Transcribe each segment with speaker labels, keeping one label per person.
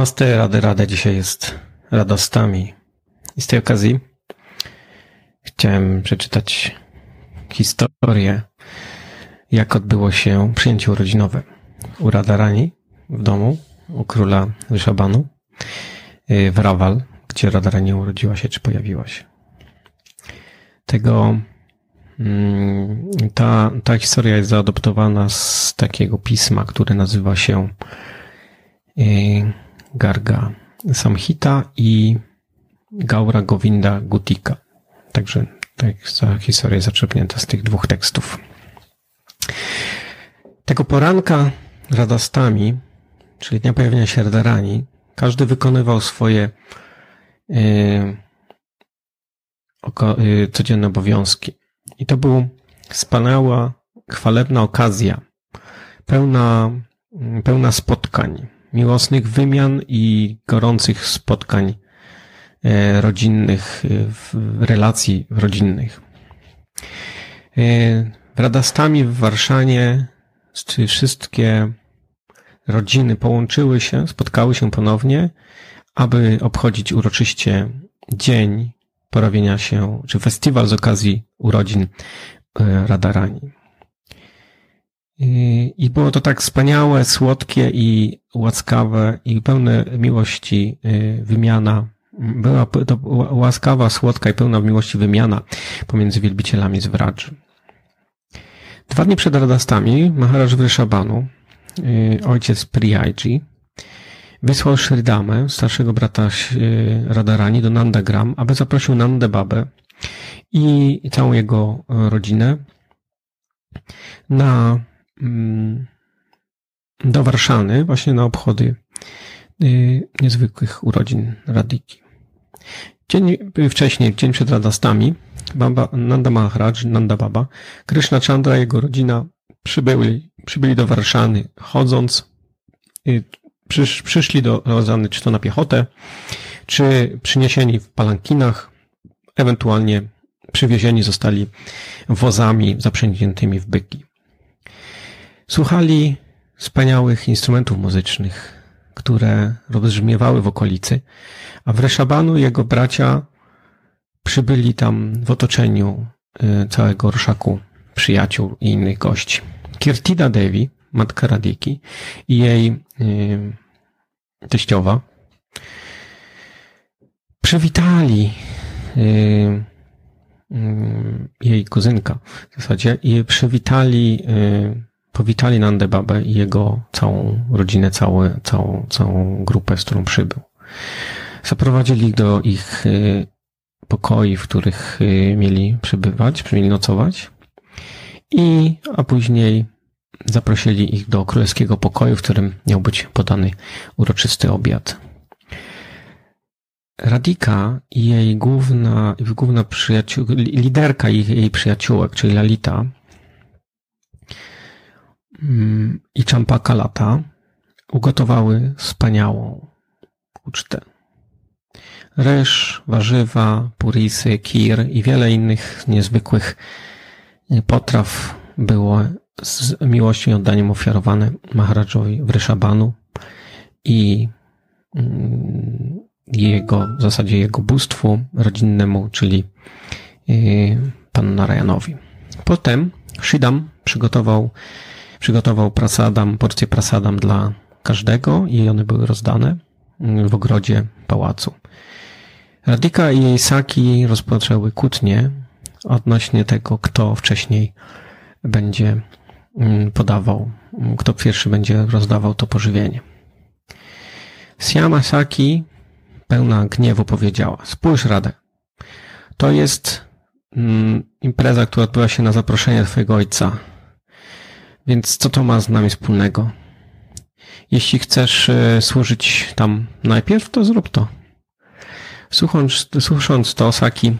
Speaker 1: Namaste, Rady Rada. Dzisiaj jest radostami. I z tej okazji chciałem przeczytać historię, jak odbyło się przyjęcie urodzinowe u Radarani w domu, u króla Ryszabanu w Rawal, gdzie Radarani urodziła się, czy pojawiła się. Tego mm, ta, ta historia jest zaadoptowana z takiego pisma, które nazywa się y, Garga Samhita i Gaura Govinda Gutika. Także ta historia jest zaczerpnięta z tych dwóch tekstów. Tego poranka radastami, czyli dnia pojawienia się Radarani, każdy wykonywał swoje yy, oko, yy, codzienne obowiązki. I to była wspaniała, chwalebna okazja, pełna, pełna spotkań, miłosnych wymian i gorących spotkań e, rodzinnych, e, relacji rodzinnych. E, w Radastami w Warszawie wszystkie rodziny połączyły się, spotkały się ponownie, aby obchodzić uroczyście dzień porawienia się, czy festiwal z okazji urodzin Radarani. I było to tak wspaniałe, słodkie i łaskawe i pełne miłości y, wymiana. Była to łaskawa, słodka i pełna miłości wymiana pomiędzy wielbicielami z Wradży. Dwa dni przed Radastami Maharaj Vrishabhanu, y, ojciec Priyaji, wysłał Shridamę, starszego brata y, Radarani, do Nandagram, aby zaprosił Nandę Babę i całą jego rodzinę na do Warszawy właśnie na obchody y, niezwykłych urodzin Radiki. Dzień wcześniej, dzień przed Radastami, Baba, Nanda Maharaj, Nanda Baba, Krishna Chandra i jego rodzina przybyli, przybyli do Warszawy chodząc, y, przysz, przyszli do Rozany czy to na piechotę, czy przyniesieni w palankinach, ewentualnie przywiezieni zostali wozami zaprzęgniętymi w byki. Słuchali wspaniałych instrumentów muzycznych, które rozbrzmiewały w okolicy, a w Reszabanu jego bracia przybyli tam w otoczeniu y, całego orszaku przyjaciół i innych gości. Kirtida Devi, matka Radiki i jej y, teściowa przywitali y, jej kuzynka w zasadzie i przywitali powitali Nandę Babę i jego całą rodzinę, całą, całą, całą grupę, z którą przybył. Zaprowadzili ich do ich y, pokoi, w których y, mieli przebywać, mieli nocować. I, a później zaprosili ich do królewskiego pokoju, w którym miał być podany uroczysty obiad. Radika i jej główna, główna przyjaciół, liderka jej przyjaciółek, czyli Lalita, i Champaka lata ugotowały wspaniałą ucztę. Ryż, warzywa, purisy, kir i wiele innych niezwykłych potraw było z miłością i oddaniem ofiarowane Maharajowi w Ryshabanu i mm, jego, w zasadzie jego bóstwu rodzinnemu, czyli y, panu Narayanowi. Potem Shidam przygotował Przygotował prasadam, porcję prasadam dla każdego i one były rozdane w ogrodzie pałacu. Radika i jej Saki rozpoczęły kłótnie odnośnie tego, kto wcześniej będzie mm, podawał, kto pierwszy będzie rozdawał to pożywienie. Siama Saki pełna gniewu powiedziała, spójrz Radę, to jest mm, impreza, która odbyła się na zaproszenie twojego ojca, więc co to ma z nami wspólnego? Jeśli chcesz e, służyć tam najpierw, to zrób to. Słuchając, słuchając to, Saki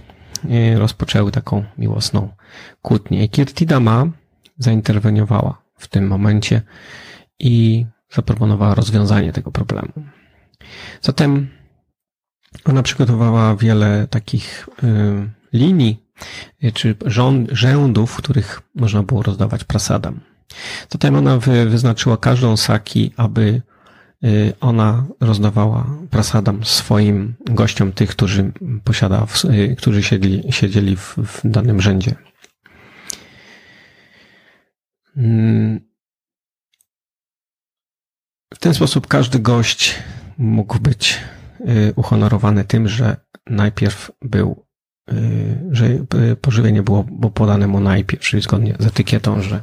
Speaker 1: e, rozpoczęły taką miłosną kłótnię. Kirtida Ma zainterweniowała w tym momencie i zaproponowała rozwiązanie tego problemu. Zatem ona przygotowała wiele takich y, linii czy rząd, rzędów, w których można było rozdawać prasadam. Zatem ona wy, wyznaczyła każdą saki, aby y, ona rozdawała prasadam swoim gościom, tych, którzy posiada, y, którzy siedli, siedzieli w, w danym rzędzie. Mm. W ten sposób każdy gość mógł być y, uhonorowany tym, że najpierw był że y, pożywienie było, podane mu najpierw, czyli zgodnie z etykietą, że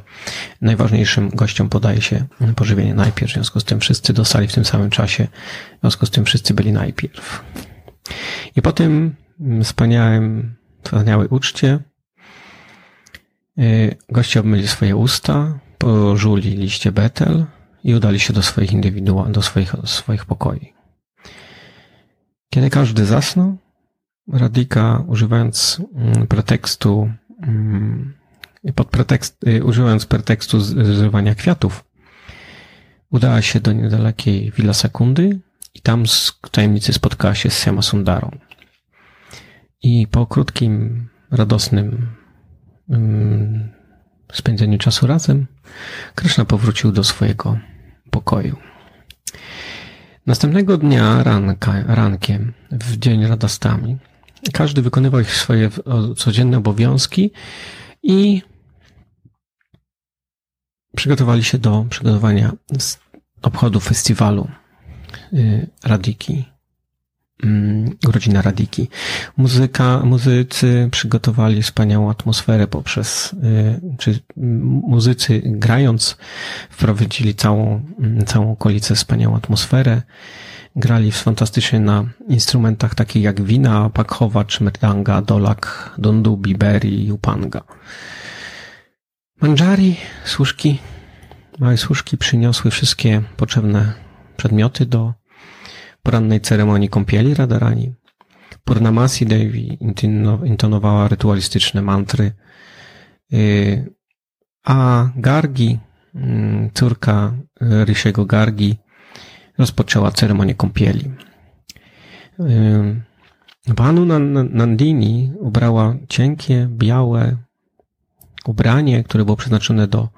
Speaker 1: najważniejszym gościom podaje się pożywienie najpierw, w związku z tym wszyscy dostali w tym samym czasie, w związku z tym wszyscy byli najpierw. I po tym wspaniałym, wspaniałej uczcie y, goście obmyli swoje usta, pożuli liście betel i udali się do swoich indywidualnych, do swoich, swoich pokoi. Kiedy każdy zasnął, Radika używając mm, pretekstu, mm, pod pretekst, y, używając pretekstu zrywania kwiatów, udała się do niedalekiej Villa Sekundy i tam z tajemnicy spotkała się z Siamasundarą. I po krótkim, radosnym um, spędzeniu czasu razem, Krishna powrócił do swojego pokoju. Następnego dnia ranka, rankiem, w dzień radastami, każdy wykonywał swoje codzienne obowiązki i przygotowali się do przygotowania obchodu festiwalu y, Radiki, mm, urodzina Radiki. Muzyka, muzycy przygotowali wspaniałą atmosferę poprzez, y, czy muzycy grając wprowadzili całą, mm, całą okolicę wspaniałą atmosferę grali fantastycznie na instrumentach takich jak wina, pakhowa, merdanga, dolak, dondubi, beri upanga. Manjari, służki, małe służki przyniosły wszystkie potrzebne przedmioty do porannej ceremonii kąpieli Radarani. Purnamasi Devi intonowała rytualistyczne mantry, y, a Gargi, mm, córka Rysiego Gargi, rozpoczęła ceremonię kąpieli. Panu Nandini ubrała cienkie, białe ubranie, które było przeznaczone do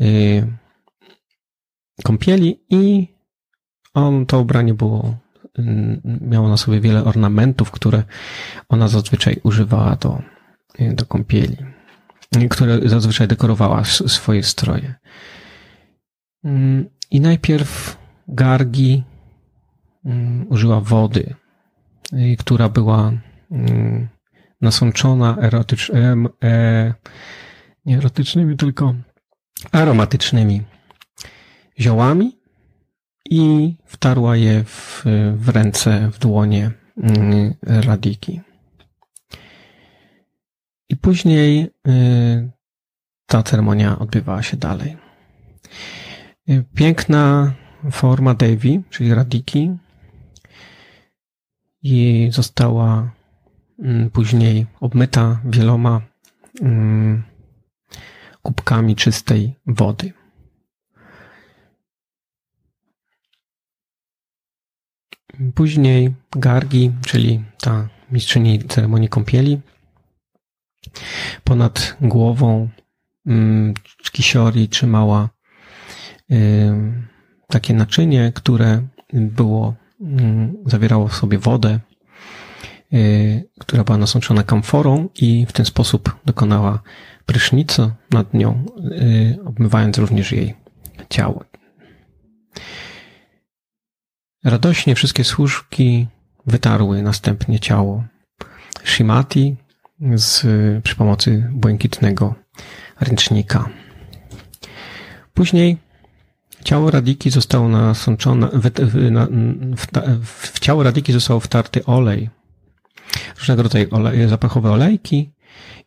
Speaker 1: y, kąpieli i on, to ubranie było, miało na sobie wiele ornamentów, które ona zazwyczaj używała do, y, do kąpieli, które zazwyczaj dekorowała swoje stroje. I najpierw Gargi mm, użyła wody, która była mm, nasączona erotycz, e, nie erotycznymi, tylko aromatycznymi ziołami i wtarła je w, w ręce, w dłonie mm, Radiki. I później y, ta ceremonia odbywała się dalej. Y, piękna forma Devi, czyli Radiki, i została mm, później obmyta wieloma mm, kubkami czystej wody. Później Gargi, czyli ta mistrzyni ceremonii kąpieli, ponad głową mm, Kisiori trzymała takie naczynie, które było, mm, zawierało w sobie wodę, y, która była nasączona kamforą i w ten sposób dokonała prysznicu nad nią, y, obmywając również jej ciało. Radośnie wszystkie służki wytarły następnie ciało Shimati z, przy pomocy błękitnego ręcznika. Później Ciało Radiki zostało nasączone, w, w, na, w, w, ciało Radiki został wtarty olej, różnego rodzaju olej, zapachowe olejki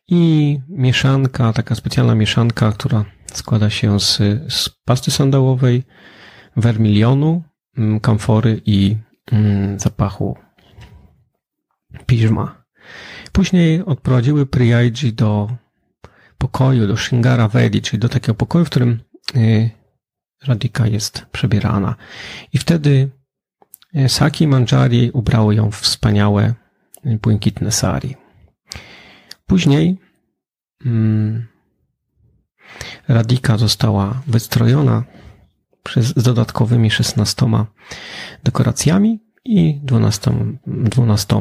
Speaker 1: i mieszanka, taka specjalna mieszanka, która składa się z, z pasty sandałowej, wermilionu, mm, kamfory i mm, zapachu piżma. Później odprowadziły Priyaji do pokoju, do Shingara Vedi, czyli do takiego pokoju, w którym y, Radika jest przebierana. I wtedy e, Saki Manjari ubrało ją w wspaniałe e, błękitne sari. Później hmm, Radika została wystrojona z dodatkowymi 16 dekoracjami i 12, 12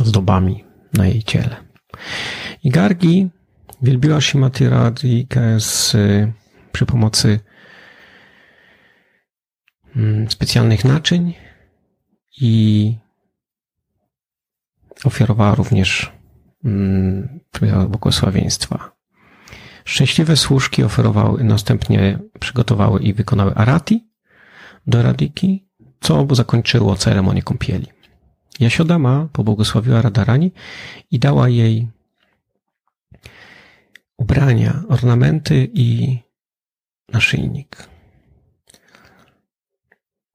Speaker 1: ozdobami na jej ciele. I Gargi wielbiła Shimati Radhika z, przy pomocy mm, specjalnych naczyń i ofiarowała również mm, błogosławieństwa. Szczęśliwe służki oferowały, następnie przygotowały i wykonały arati do Radiki, co zakończyło ceremonię kąpieli. Jasiodama pobłogosławiła Radarani i dała jej ubrania, ornamenty i naszyjnik.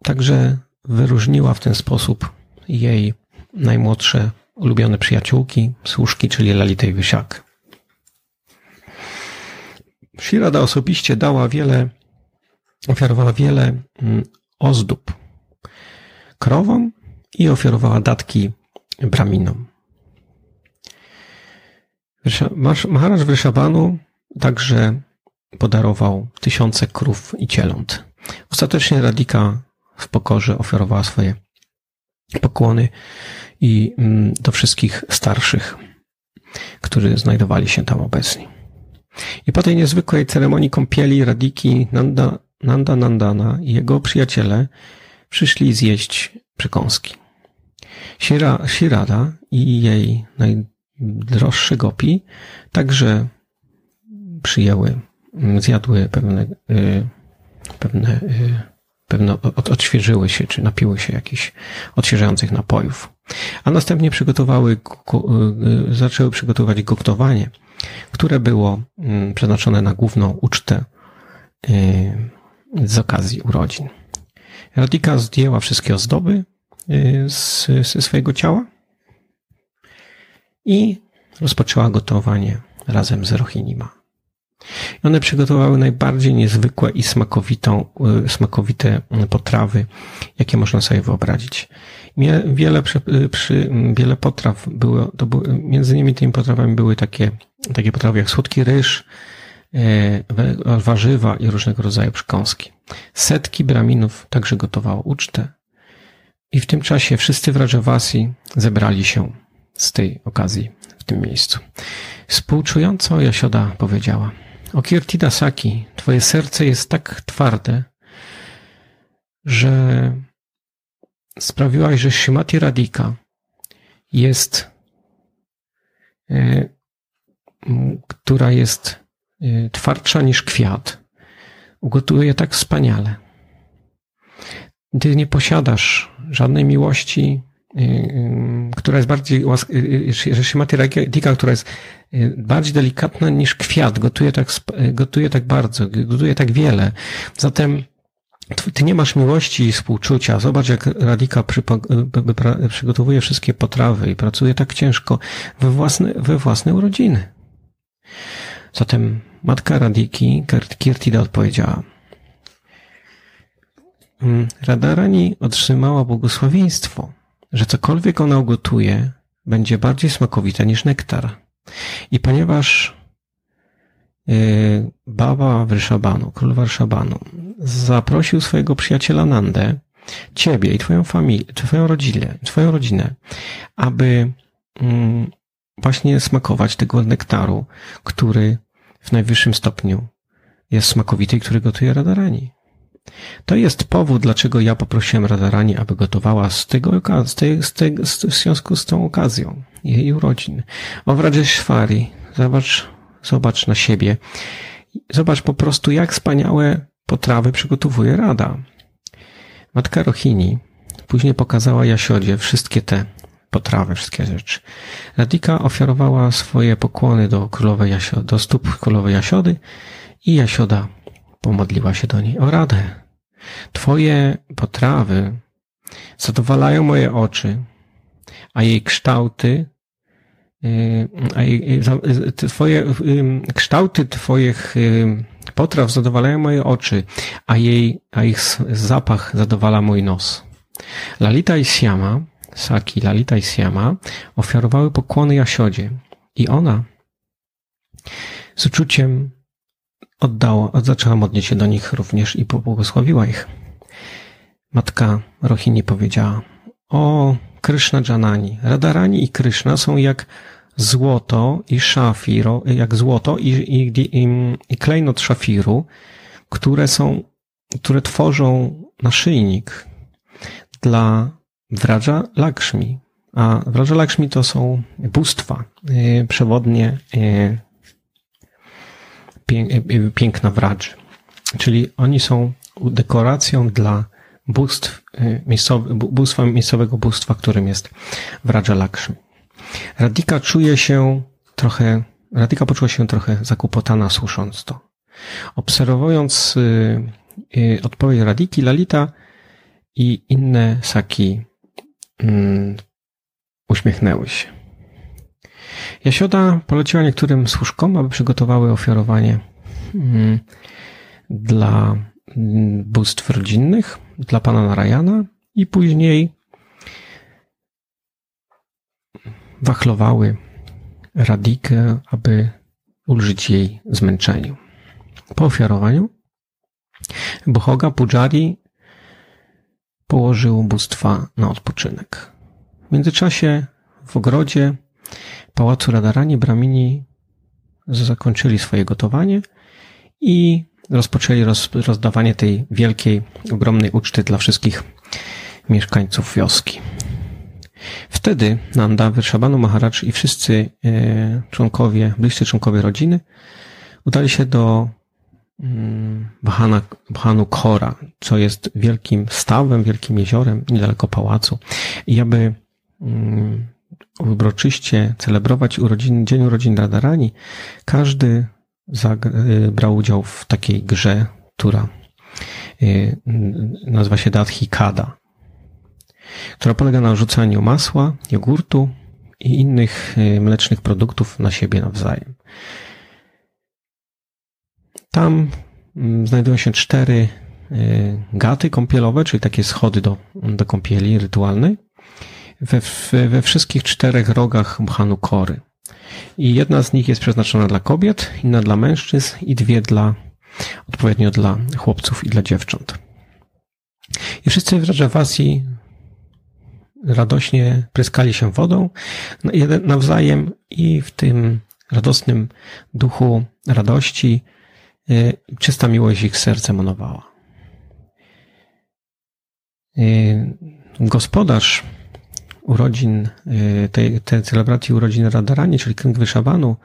Speaker 1: Także wyróżniła w ten sposób jej najmłodsze ulubione przyjaciółki, służki, czyli Lalita i Wysiak. Shirada osobiście dała wiele, ofiarowała wiele mm, ozdób krowom i ofiarowała datki braminom. Maharaj Vrishabhanu także podarował tysiące krów i cieląt. Ostatecznie Radika w pokorze ofiarowała swoje pokłony i mm, do wszystkich starszych, którzy znajdowali się tam obecni. I po tej niezwykłej ceremonii kąpieli Radiki Nanda, Nanda Nandana i jego przyjaciele przyszli zjeść przekąski. Shira, Shirada i jej najdroższy gopi także przyjęły, zjadły pewne, y, pewne, y, pewne odświeżyły się, czy napiły się jakichś odświeżających napojów. A następnie przygotowały, y, zaczęły przygotowywać gotowanie, które było mm, przeznaczone na główną ucztę z okazji urodzin. Radika zdjęła wszystkie ozdoby ze swojego ciała i rozpoczęła gotowanie razem z Rohinima. One przygotowały najbardziej niezwykłe i smakowitą, y, smakowite potrawy, jakie można sobie wyobrazić. Wiele, y, przy, wiele potraw było, to były, między innymi tymi potrawami były takie, takie potrawy jak słodki ryż, y, warzywa i różnego rodzaju przekąski. Setki braminów także gotowało ucztę. I w tym czasie wszyscy w Rajavasi zebrali się z tej okazji w tym miejscu. Współczująco Jasioda powiedziała – o Kirtida Saki, twoje serce jest tak twarde, że sprawiłaś, że Shimati Radika jest, e, która jest e, twardsza niż kwiat, ugotuje tak wspaniale. Ty nie posiadasz żadnej miłości która jest bardziej, y, że Shimati Radhika, która jest bardziej delikatna niż kwiat, gotuje tak, gotuje tak bardzo, gotuje tak wiele. Zatem ty nie masz miłości i współczucia. Zobacz, jak Radika przygotowuje wszystkie potrawy i pracuje tak ciężko we własne, we własne urodziny. Zatem matka Radiki, Kirtida odpowiedziała, mm, Radarani otrzymała błogosławieństwo że cokolwiek ona ugotuje, będzie bardziej smakowite niż nektar. I ponieważ yy, Baba Wryszabanu, król Warszabanu, zaprosił swojego przyjaciela Nandę, ciebie i twoją familię, twoją rodzinę, twoją rodzinę, aby mm, właśnie smakować tego nektaru, który w najwyższym stopniu jest smakowity i który gotuje Radarani. To jest powód, dlaczego ja poprosiłem Radarani, aby gotowała z tego, z tej, z tej, z, w związku z tą okazją jej urodzin. O Wrajeshwari, zobacz, zobacz na siebie. Zobacz po prostu, jak wspaniałe potrawy przygotowuje Rada. Matka Rohini później pokazała Jasiodzie wszystkie te potrawy, wszystkie rzeczy. Radika ofiarowała swoje pokłony do królowej Jasiody, do stóp królowej Jasiody i Jasioda pomodliła się do niej o radę. Twoje potrawy zadowalają moje oczy, a jej kształty, y, a jej, twoje, y, kształty Twoich y, potraw zadowalają moje oczy, a jej, a ich zapach zadowala mój nos. Lalita i Siama, Saki, Lalita i Siama ofiarowały pokłony Jasiodzie i ona z uczuciem oddała, zaczęła modlić się do nich również i pobłogosławiła ich. Matka Rohini powiedziała, o Krishna Janani, Radharani i Krishna są jak złoto i szafiro, jak złoto i, i, i, i klejnot szafiru, które są, które tworzą naszyjnik dla Wraża Lakshmi. A Wraża Lakshmi to są bóstwa y, przewodnie y, piękna Wradży. Czyli oni są dekoracją dla bóstw, miejscowe, bóstwa, miejscowego bóstwa, którym jest Wraża Lakshmi. Radika czuje się trochę, Radika poczuła się trochę zakłopotana słysząc to. Obserwując odpowiedź Radiki, Lalita i inne saki mm, uśmiechnęły się. Jasioda poleciła niektórym służkom, aby przygotowały ofiarowanie mm, dla mm, bóstw rodzinnych, dla pana Narayana i później wachlowały Radikę, aby ulżyć jej zmęczeniu. Po ofiarowaniu Bohoga Pujari położył bóstwa na odpoczynek. W międzyczasie w ogrodzie pałacu Radarani Bramini zakończyli swoje gotowanie i rozpoczęli roz, rozdawanie tej wielkiej, ogromnej uczty dla wszystkich mieszkańców wioski. Wtedy Nanda, Wyrshabanu Maharaj i wszyscy e, członkowie, bliscy członkowie rodziny udali się do Bahana, Bahanu Kora, co jest wielkim stawem, wielkim jeziorem niedaleko pałacu. I aby um, uroczyście celebrować urodziny, Dzień Urodzin Radharani, każdy y, brał udział w takiej grze, która y, nazywa się Dadhi Kada, która polega na rzucaniu masła, jogurtu i innych y, mlecznych produktów na siebie nawzajem. Tam mm, znajdują się cztery gaty kąpielowe, czyli takie schody do, do kąpieli rytualnej, we, we wszystkich czterech rogach Bhanu Kory. I jedna z nich jest przeznaczona dla kobiet, inna dla mężczyzn i dwie dla, odpowiednio dla chłopców i dla dziewcząt. I wszyscy w Rajavasi radośnie pryskali się wodą nawzajem i w tym radosnym duchu radości Y, czysta miłość ich serce manowała. Y, gospodarz urodzin, y, tej, tej celebracji urodzin Radharani, czyli Kręg Wyszabanu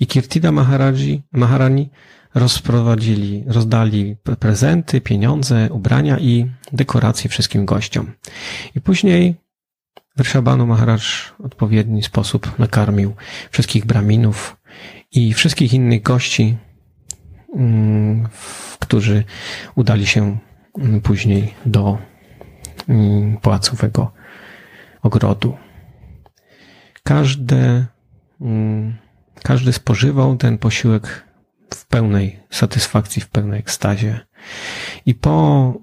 Speaker 1: i Kirtida Maharaji, Maharani rozprowadzili, rozdali prezenty, pieniądze, ubrania i dekoracje wszystkim gościom. I później Wyszabanu Maharaj w odpowiedni sposób nakarmił wszystkich braminów i wszystkich innych gości, Mm, którzy udali się mm, później do mm, pałacowego ogrodu. Każdy, każdy spożywał ten posiłek w pełnej satysfakcji, w pełnej ekstazie. I po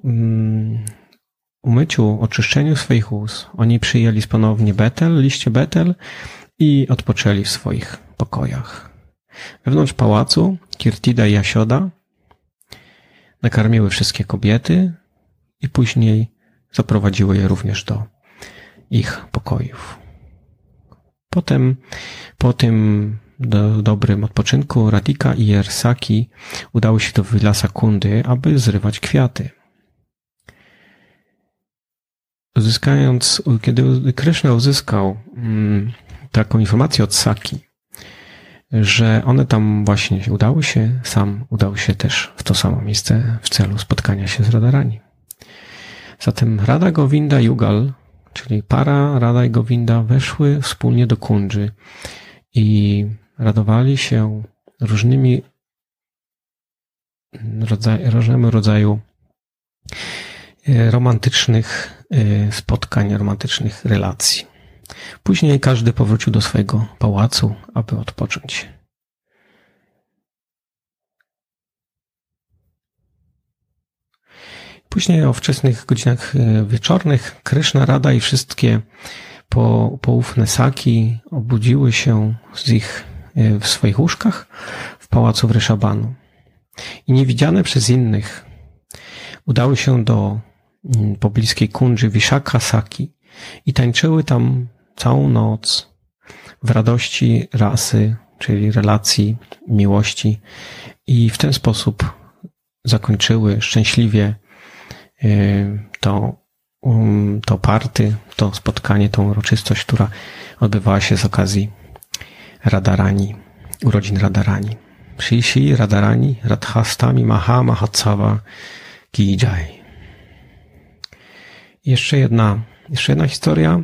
Speaker 1: umyciu, oczyszczeniu swoich ust, oni przyjęli ponownie betel, liście betel i odpoczęli w swoich pokojach. Wewnątrz pałacu Kirtida i Jasioda nakarmiły wszystkie kobiety i później zaprowadziły je również do ich pokojów. Potem, po tym do, dobrym odpoczynku Radika i Ersaki udały się do Vilasa Kundy, aby zrywać kwiaty. Uzyskając, kiedy Krishna uzyskał mm, taką informację od Saki, że one tam właśnie udały się, sam udał się też w to samo miejsce w celu spotkania się z radarami. Zatem Rada Govinda i Ugal, czyli para Rada i Govinda weszły wspólnie do Kundży i radowali się różnymi rodzaj, rodzaju e, romantycznych e, spotkań, romantycznych relacji. Później każdy powrócił do swojego pałacu, aby odpocząć. Później o wczesnych godzinach e, wieczornych Kryszna Rada i wszystkie po, poufne saki obudziły się z ich, e, w swoich łóżkach w pałacu w Ryszabanu. i niewidziane przez innych udały się do mm, pobliskiej kundży Vishaka Saki i tańczyły tam całą noc w radości rasy, czyli relacji, miłości i w ten sposób zakończyły szczęśliwie to, um, to party, to spotkanie, tą uroczystość, która odbywała się z okazji Radarani, urodzin Radarani. Shishi Radarani Radhastami Maha Mahatsava Kijai. Jeszcze jedna, jeszcze jedna historia,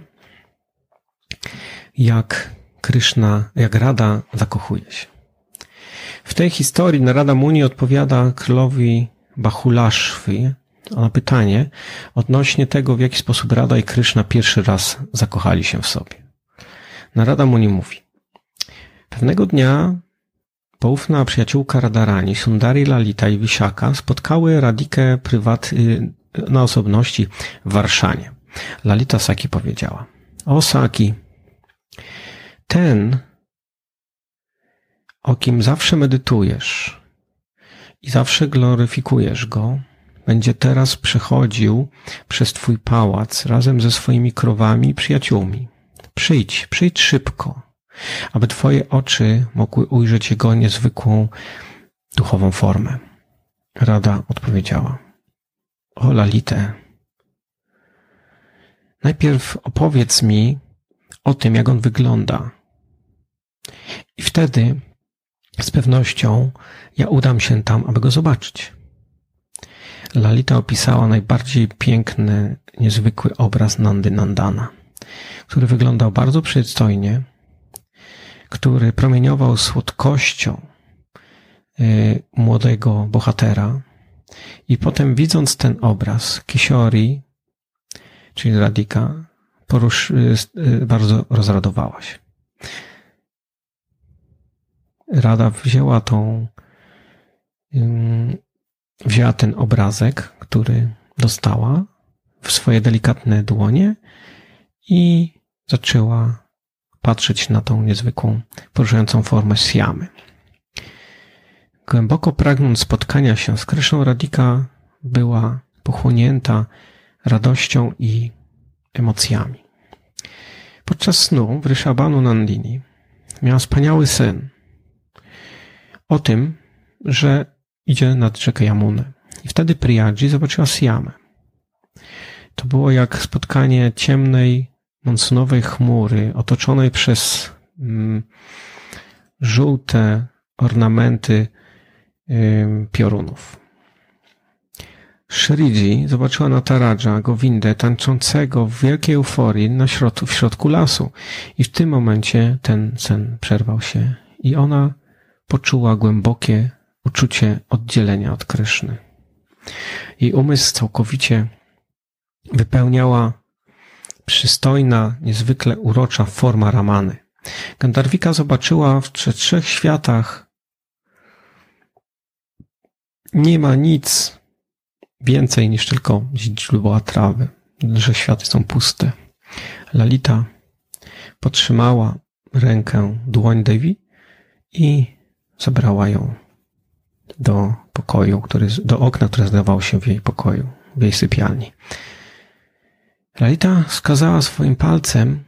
Speaker 1: jak Kryszna, jak Rada zakochuje się. W tej historii Narada Muni odpowiada królowi Bahulashwy na pytanie odnośnie tego, w jaki sposób Rada i Kryszna pierwszy raz zakochali się w sobie. Narada Muni mówi. Pewnego dnia poufna przyjaciółka Radarani, Sundari Lalita i Wisiaka spotkały Radikę prywat y, na osobności w Warszanie. Lalita Saki powiedziała. O Saki, ten, o kim zawsze medytujesz i zawsze gloryfikujesz go, będzie teraz przechodził przez twój pałac razem ze swoimi krowami i przyjaciółmi. Przyjdź, przyjdź szybko, aby twoje oczy mogły ujrzeć jego niezwykłą duchową formę. Rada odpowiedziała. O Lalite, najpierw opowiedz mi o tym, jak on wygląda. I wtedy z pewnością ja udam się tam, aby go zobaczyć. Lalita opisała najbardziej piękny, niezwykły obraz Nandy Nandana, który wyglądał bardzo przystojnie, który promieniował słodkością y, młodego bohatera. I potem widząc ten obraz, Kishori, czyli Radika, y, y, bardzo rozradowała się. Rada wzięła tą, wzięła ten obrazek, który dostała w swoje delikatne dłonie i zaczęła patrzeć na tą niezwykłą, poruszającą formę Siamy. Głęboko pragnąc spotkania się z Kryszną Radika, była pochłonięta radością i emocjami. Podczas snu w Ryshabanu Nandini miała wspaniały sen o tym, że idzie nad rzekę Yamunę. I wtedy Priyaji zobaczyła Siamę. To było jak spotkanie ciemnej, monsunowej chmury otoczonej przez mm, żółte ornamenty y, piorunów. Shridzi zobaczyła Nataraja, Govindę, tańczącego w wielkiej euforii na w środku lasu. I w tym momencie ten sen przerwał się i ona poczuła głębokie uczucie oddzielenia od Kryszny. Jej umysł całkowicie wypełniała przystojna, niezwykle urocza forma Ramany. Gandarwika zobaczyła w trzech światach nie ma nic więcej niż tylko źródła trawy, że światy są puste. Lalita podtrzymała rękę dłoń Devi i zabrała ją do pokoju, który, do okna, które znajdowało się w jej pokoju, w jej sypialni. Lalita wskazała swoim palcem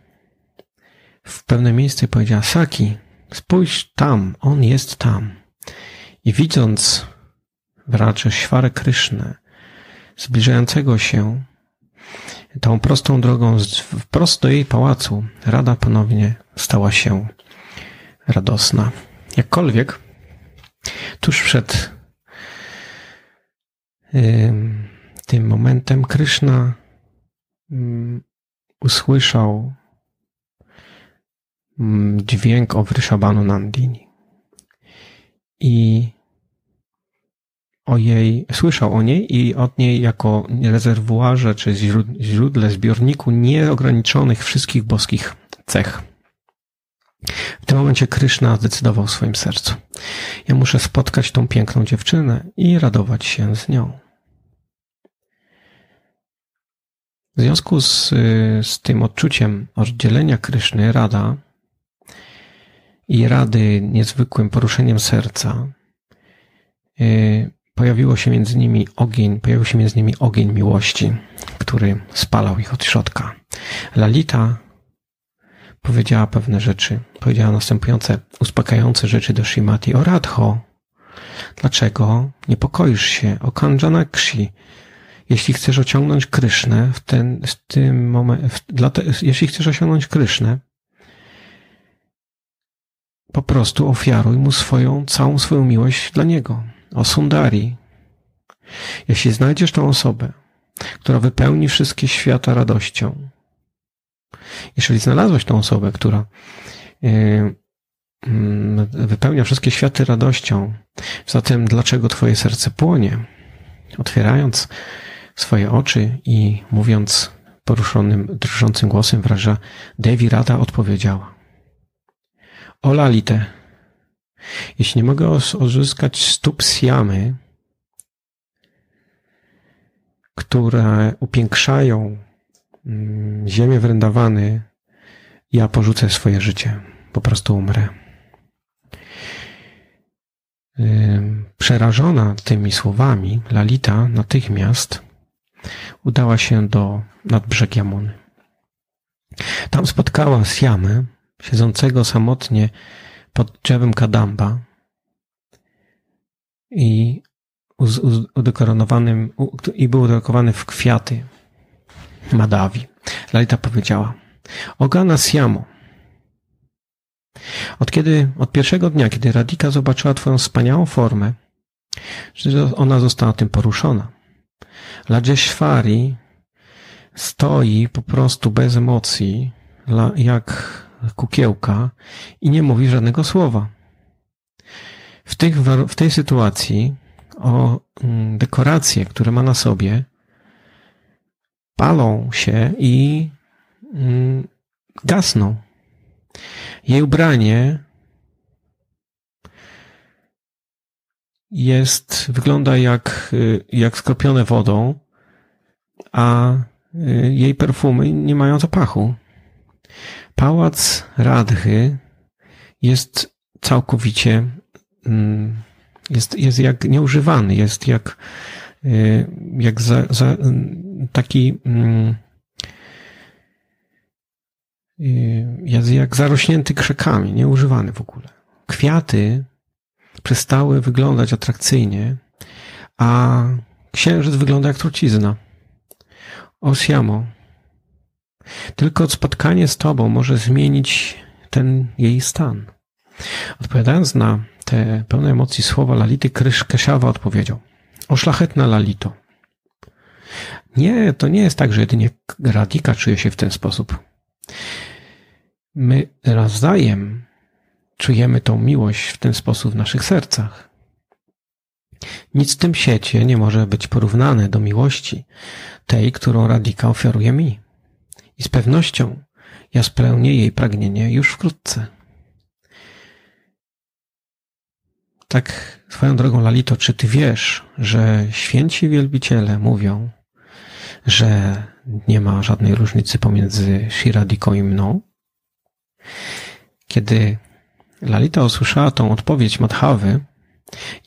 Speaker 1: w pewne miejsce i powiedziała, Saki, spójrz tam, on jest tam. I widząc wracz świarę Krysznę, zbliżającego się tą prostą drogą wprost do jej pałacu, Rada ponownie stała się radosna. Jakkolwiek, tuż przed tym momentem Kryszna usłyszał dźwięk o Vrishabhanu Nandini. I o jej, słyszał o niej i od niej jako rezerwuarze czy źródle, zbiorniku nieograniczonych wszystkich boskich cech. W tym momencie Kryszna zdecydował w swoim sercu. Ja muszę spotkać tą piękną dziewczynę i radować się z nią. W związku z, z tym odczuciem oddzielenia Kryszny, Rada i Rady niezwykłym poruszeniem serca y, pojawiło się między nimi ogień, pojawił się między nimi ogień miłości, który spalał ich od środka. Lalita powiedziała pewne rzeczy. Powiedziała następujące uspokajające rzeczy do Shimati. O Radho, dlaczego niepokoisz się? O Kanjanakshi, jeśli chcesz osiągnąć Krysznę w ten, w tym momencie, jeśli chcesz osiągnąć Krysznę, po prostu ofiaruj mu swoją, całą swoją miłość dla niego. O Sundari. Jeśli znajdziesz tą osobę, która wypełni wszystkie świata radością, jeżeli znalazłeś tą osobę, która yy, mm, wypełnia wszystkie światy radością, zatem dlaczego twoje serce płonie? Otwierając swoje oczy i mówiąc poruszonym, drżącym głosem wraża, Devi Rada odpowiedziała. O Lalite, jeśli nie mogę odzyskać stóp Siamy, które upiększają ziemię wrędawany, ja porzucę swoje życie. Po prostu umrę. Przerażona tymi słowami, Lalita natychmiast udała się do nadbrzeg Jamuny. Tam spotkała Siamę, siedzącego samotnie pod drzewem kadamba i udekoronowanym, i był udekorowany w kwiaty Madawi. Lalita powiedziała, Ogana Siamo, od kiedy, od pierwszego dnia, kiedy Radika zobaczyła Twoją wspaniałą formę, że ona została tym poruszona. Lajeshwari stoi po prostu bez emocji, jak kukiełka i nie mówi żadnego słowa. W, tych, w tej sytuacji o mm, dekoracje, które ma na sobie, palą się i mm, gasną. Jej ubranie jest, wygląda jak, jak skropione wodą, a y, jej perfumy nie mają zapachu. Pałac Radhy jest całkowicie, mm, jest, jest jak nieużywany, jest jak, y, jak za, za, taki, mm, y, jak zarośnięty krzakami, nieużywany w ogóle. Kwiaty przestały wyglądać atrakcyjnie, a księżyc wygląda jak trucizna. Osiamo, tylko spotkanie z Tobą może zmienić ten jej stan. Odpowiadając na te pełne emocji słowa Lality, Krysz Keshawa odpowiedział. O szlachetna Lalito. Nie, to nie jest tak, że jedynie Radika czuje się w ten sposób. My razem czujemy tą miłość w ten sposób w naszych sercach. Nic w tym świecie nie może być porównane do miłości tej, którą Radika ofiaruje mi. I z pewnością ja spełnię jej pragnienie już wkrótce. Tak swoją drogą, Lalito, czy ty wiesz, że święci wielbiciele mówią, że nie ma żadnej różnicy pomiędzy Shiradiką i mną? Kiedy Lalita usłyszała tą odpowiedź Madhawy,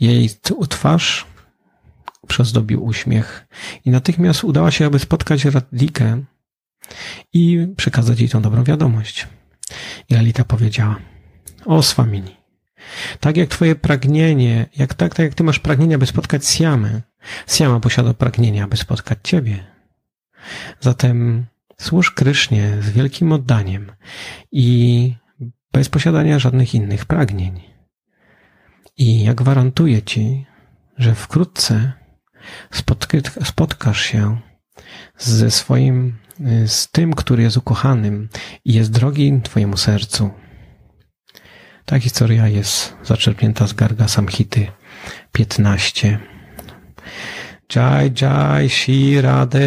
Speaker 1: jej twarz przezdobił uśmiech i natychmiast udała się, aby spotkać Radikę i przekazać jej tą dobrą wiadomość. I Lalita powiedziała, o Swamini, tak jak twoje pragnienie, jak tak, tak jak ty masz pragnienia, by spotkać Siamę, Siama posiada pragnienia, by spotkać ciebie. Zatem służ Krysznie z wielkim oddaniem i bez posiadania żadnych innych pragnień. I ja gwarantuję ci, że wkrótce spotkasz się ze swoim z tym, który jest ukochanym i jest drogi Twojemu sercu. Ta historia jest zaczerpnięta z Garga Samhity 15. Jai Jai Shirade.